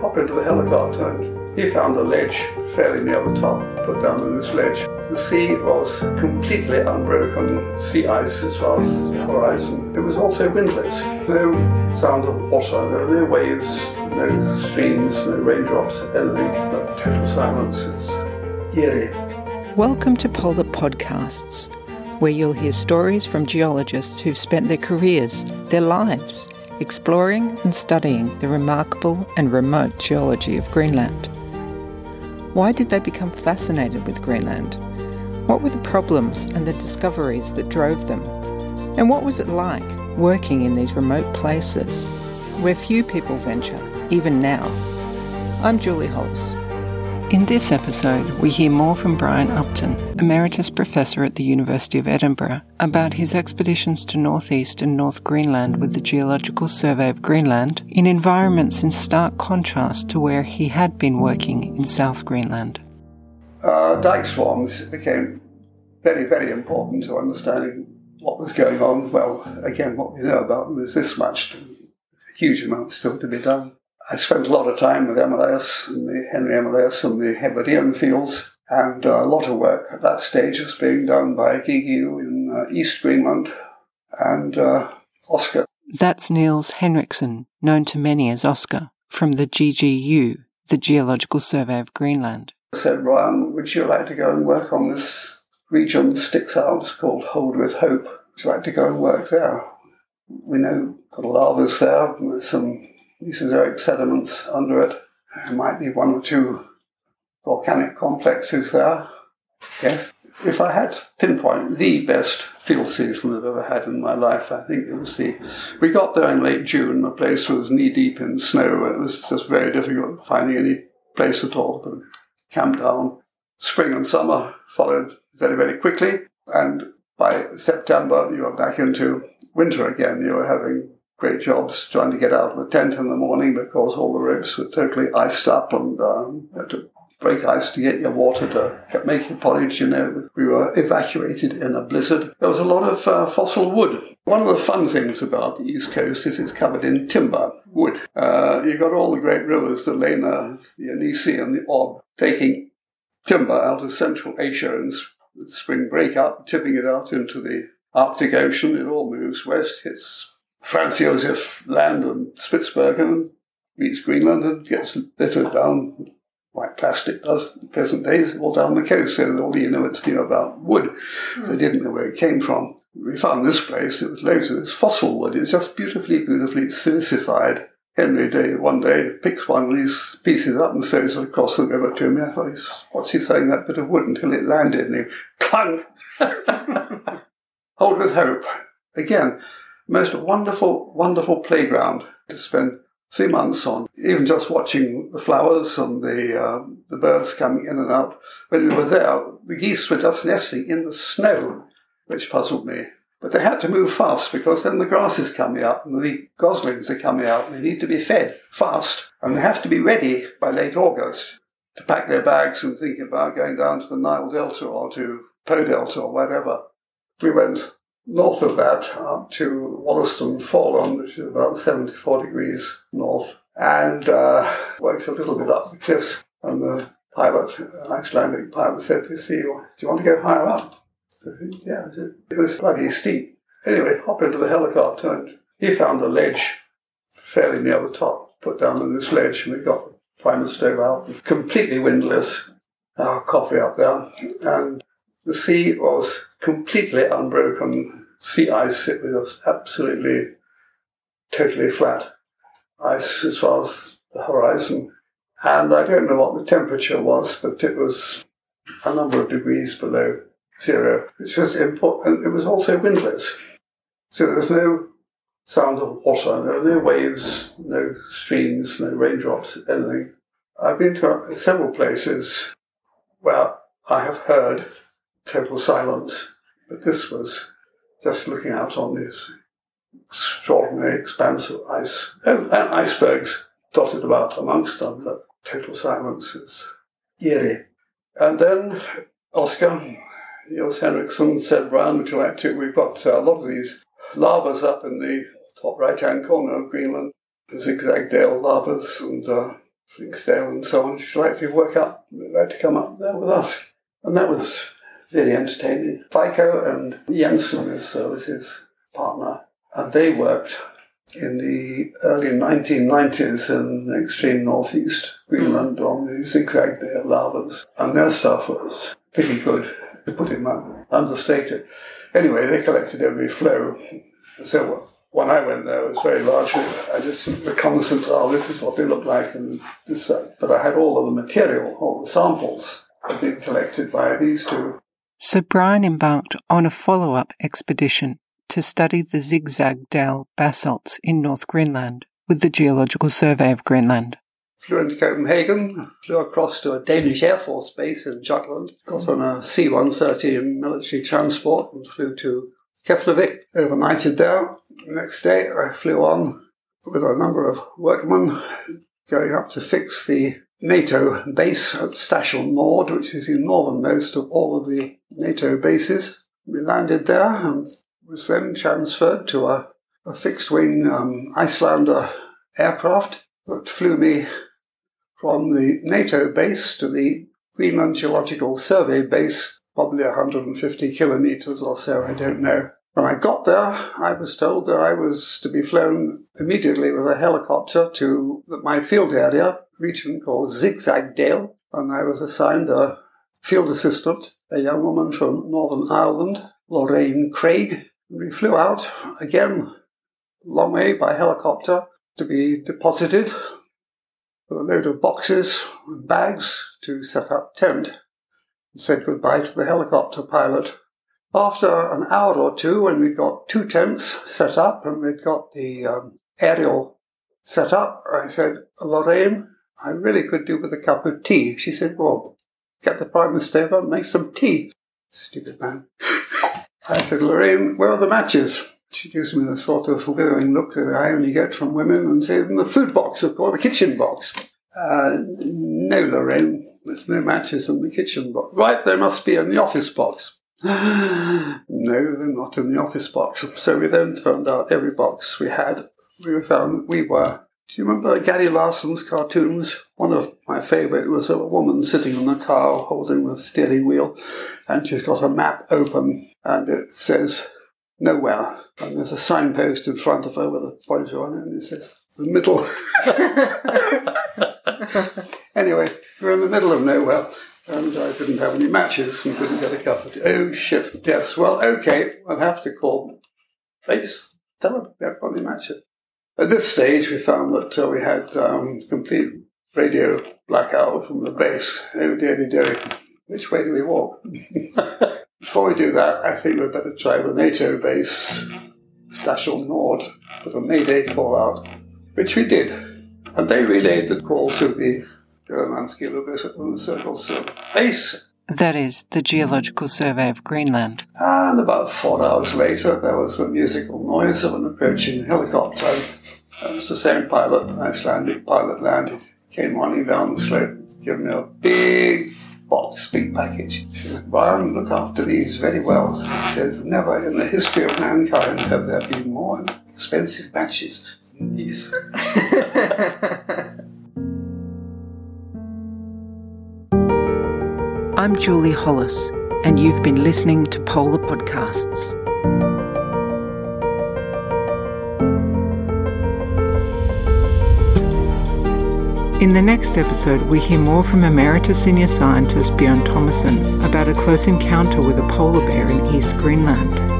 hop into the helicopter and he found a ledge fairly near the top, put down on this ledge. The sea was completely unbroken, sea ice as far as the horizon. It was also windless. No sound of water, no waves, no streams, no raindrops, anything, but total silence. It's eerie. Welcome to Polar Podcasts, where you'll hear stories from geologists who've spent their careers, their lives, exploring and studying the remarkable and remote geology of Greenland. Why did they become fascinated with Greenland? What were the problems and the discoveries that drove them? And what was it like working in these remote places where few people venture, even now? I'm Julie Hollis. In this episode, we hear more from Brian Upton, Emeritus Professor at the University of Edinburgh, about his expeditions to northeast and north Greenland with the Geological Survey of Greenland in environments in stark contrast to where he had been working in South Greenland. Uh, dike swarms became very, very important to understanding what was going on. Well, again, what we know about them is this much. A huge amounts still to be done. I spent a lot of time with Emeleus and the Henry Emeleus and the Hebridean fields, and uh, a lot of work at that stage was being done by GGU in uh, East Greenland and uh, Oscar. That's Niels Henriksen, known to many as Oscar, from the GGU, the Geological Survey of Greenland. I said, Brian, would you like to go and work on this region that sticks out called Hold with Hope? Would you like to go and work there? We know got lavas there, some Mesozoic sediments under it. There might be one or two volcanic complexes there. Yes. If I had pinpoint the best field season I've ever had in my life, I think it was the. We got there in late June. The place was knee deep in snow, it was just very difficult finding any place at all to camp down. Spring and summer followed very, very quickly, and by September you were back into winter again. You were having great jobs trying to get out of the tent in the morning because all the ropes were totally iced up and um, had to break ice to get your water to make your porridge. You know, we were evacuated in a blizzard. There was a lot of uh, fossil wood. One of the fun things about the East Coast is it's covered in timber, wood. Uh, you've got all the great rivers, the Lena, the Yenisei, and the Ob, taking timber out of Central Asia and spring break up, tipping it out into the Arctic Ocean. It all moves west, hits Franz Josef Land and Spitsbergen meets Greenland and gets littered down like plastic does in present days, all down the coast. So all the Inuits knew about wood. Mm. They didn't know where it came from. We found this place, it was loads of this fossil wood. It's just beautifully, beautifully silicified. Henry day, one day picks one of these pieces up and throws it across the river to me. I thought, what's he throwing that bit of wood until it landed? And he, clunk! Hold with hope. Again, most wonderful, wonderful playground to spend three months on. Even just watching the flowers and the uh, the birds coming in and out. When we were there, the geese were just nesting in the snow, which puzzled me. But they had to move fast because then the grass is coming up and the goslings are coming out and they need to be fed fast and they have to be ready by late August to pack their bags and think about going down to the Nile Delta or to Po Delta or whatever. We went north of that up to Wollaston Forland, which is about 74 degrees north, and uh, works a little bit up the cliffs. And the pilot, Icelandic pilot, said to see, Do you want to go higher up? Said, yeah, it was bloody steep. Anyway, hop into the helicopter, and he found a ledge fairly near the top, put down on this ledge, and we got the stove out, completely windless. Our coffee up there, and the sea was completely unbroken sea ice. It was absolutely, totally flat ice as far as the horizon. And I don't know what the temperature was, but it was a number of degrees below zero, which was important. It was also windless. So there was no sound of water, there were no waves, no streams, no raindrops, anything. I've been to several places where I have heard total silence. But this was just looking out on this extraordinary expanse of ice and, icebergs dotted about amongst them, but total silence is eerie. And then Oscar, Niels Henriksen said, Brian, would you like to? We've got a lot of these lavas up in the top right hand corner of Greenland, the zigzag dale lavas, and uh, Flingsdale and so on. She'd like to work up, like to come up there with us. And that was very entertaining. Feiko and Jepsen is, uh, was his partner, and they worked in the early 1990s in the extreme northeast Greenland on the zigzag day lavas, and their stuff was pretty good, to put it understated. Anyway, they collected every flow. So when I went there, it was very largely, I just reconnaissance, oh, this is what they look like, and this, uh, but I had all of the material, all the samples had been collected by these two. So Brian embarked on a follow up expedition to study the Zigzag Dale basalts in North Greenland with the Geological Survey of Greenland. Flew into Copenhagen, flew across to a Danish Air Force base in Jutland, got on a C 130 military transport and flew to Keflavik, overnighted there. The next day I flew on with a number of workmen going up to fix the NATO base at Station Nord, which is the northernmost of all of the NATO bases. We landed there and was then transferred to a, a fixed wing um, Islander aircraft that flew me from the NATO base to the Greenland Geological Survey base, probably 150 kilometers or so, I don't know. When I got there, I was told that I was to be flown immediately with a helicopter to my field area, region called Zigzag Dale, and I was assigned a field assistant, a young woman from Northern Ireland, Lorraine Craig, we flew out again, long way by helicopter to be deposited with a load of boxes and bags to set up tent and said goodbye to the helicopter pilot. After an hour or two, when we'd got two tents set up and we'd got the um, aerial set up, I said, Lorraine, I really could do with a cup of tea. She said, Well, get the Prime Minister and make some tea. Stupid man. I said, Lorraine, where are the matches? She gives me the sort of withering look that I only get from women and says, in the food box, of course, the kitchen box. Uh, no, Lorraine, there's no matches in the kitchen box. Right, there must be in the office box. no, they're not in the office box. So we then turned out every box we had. We found that we were do you remember Gary Larson's cartoons? One of my favourite was a woman sitting in the car holding the steering wheel, and she's got a map open, and it says nowhere. And there's a signpost in front of her with a pointer on it, and it says the middle. anyway, we're in the middle of nowhere, and I didn't have any matches and couldn't get a cup of tea. Oh shit! Yes, well, okay, I'll have to call base. Tell them we haven't got any matches. At this stage, we found that uh, we had um, complete radio blackout from the base. Oh, dear, dear. Which way do we walk? Before we do that, I think we'd better try the NATO base, Station Nord, with a Mayday call out, which we did. And they relayed the call to the Grönlandske Circle base. That is the Geological Survey of Greenland. And about four hours later, there was the musical noise of an approaching helicopter it was the same pilot, the Icelandic pilot landed, came running down the slope, giving me a big box, big package. He said, Brian, look after these very well. He says, never in the history of mankind have there been more expensive matches than these. I'm Julie Hollis, and you've been listening to Polar Podcasts. In the next episode, we hear more from Emeritus Senior Scientist Björn Thomassen about a close encounter with a polar bear in East Greenland.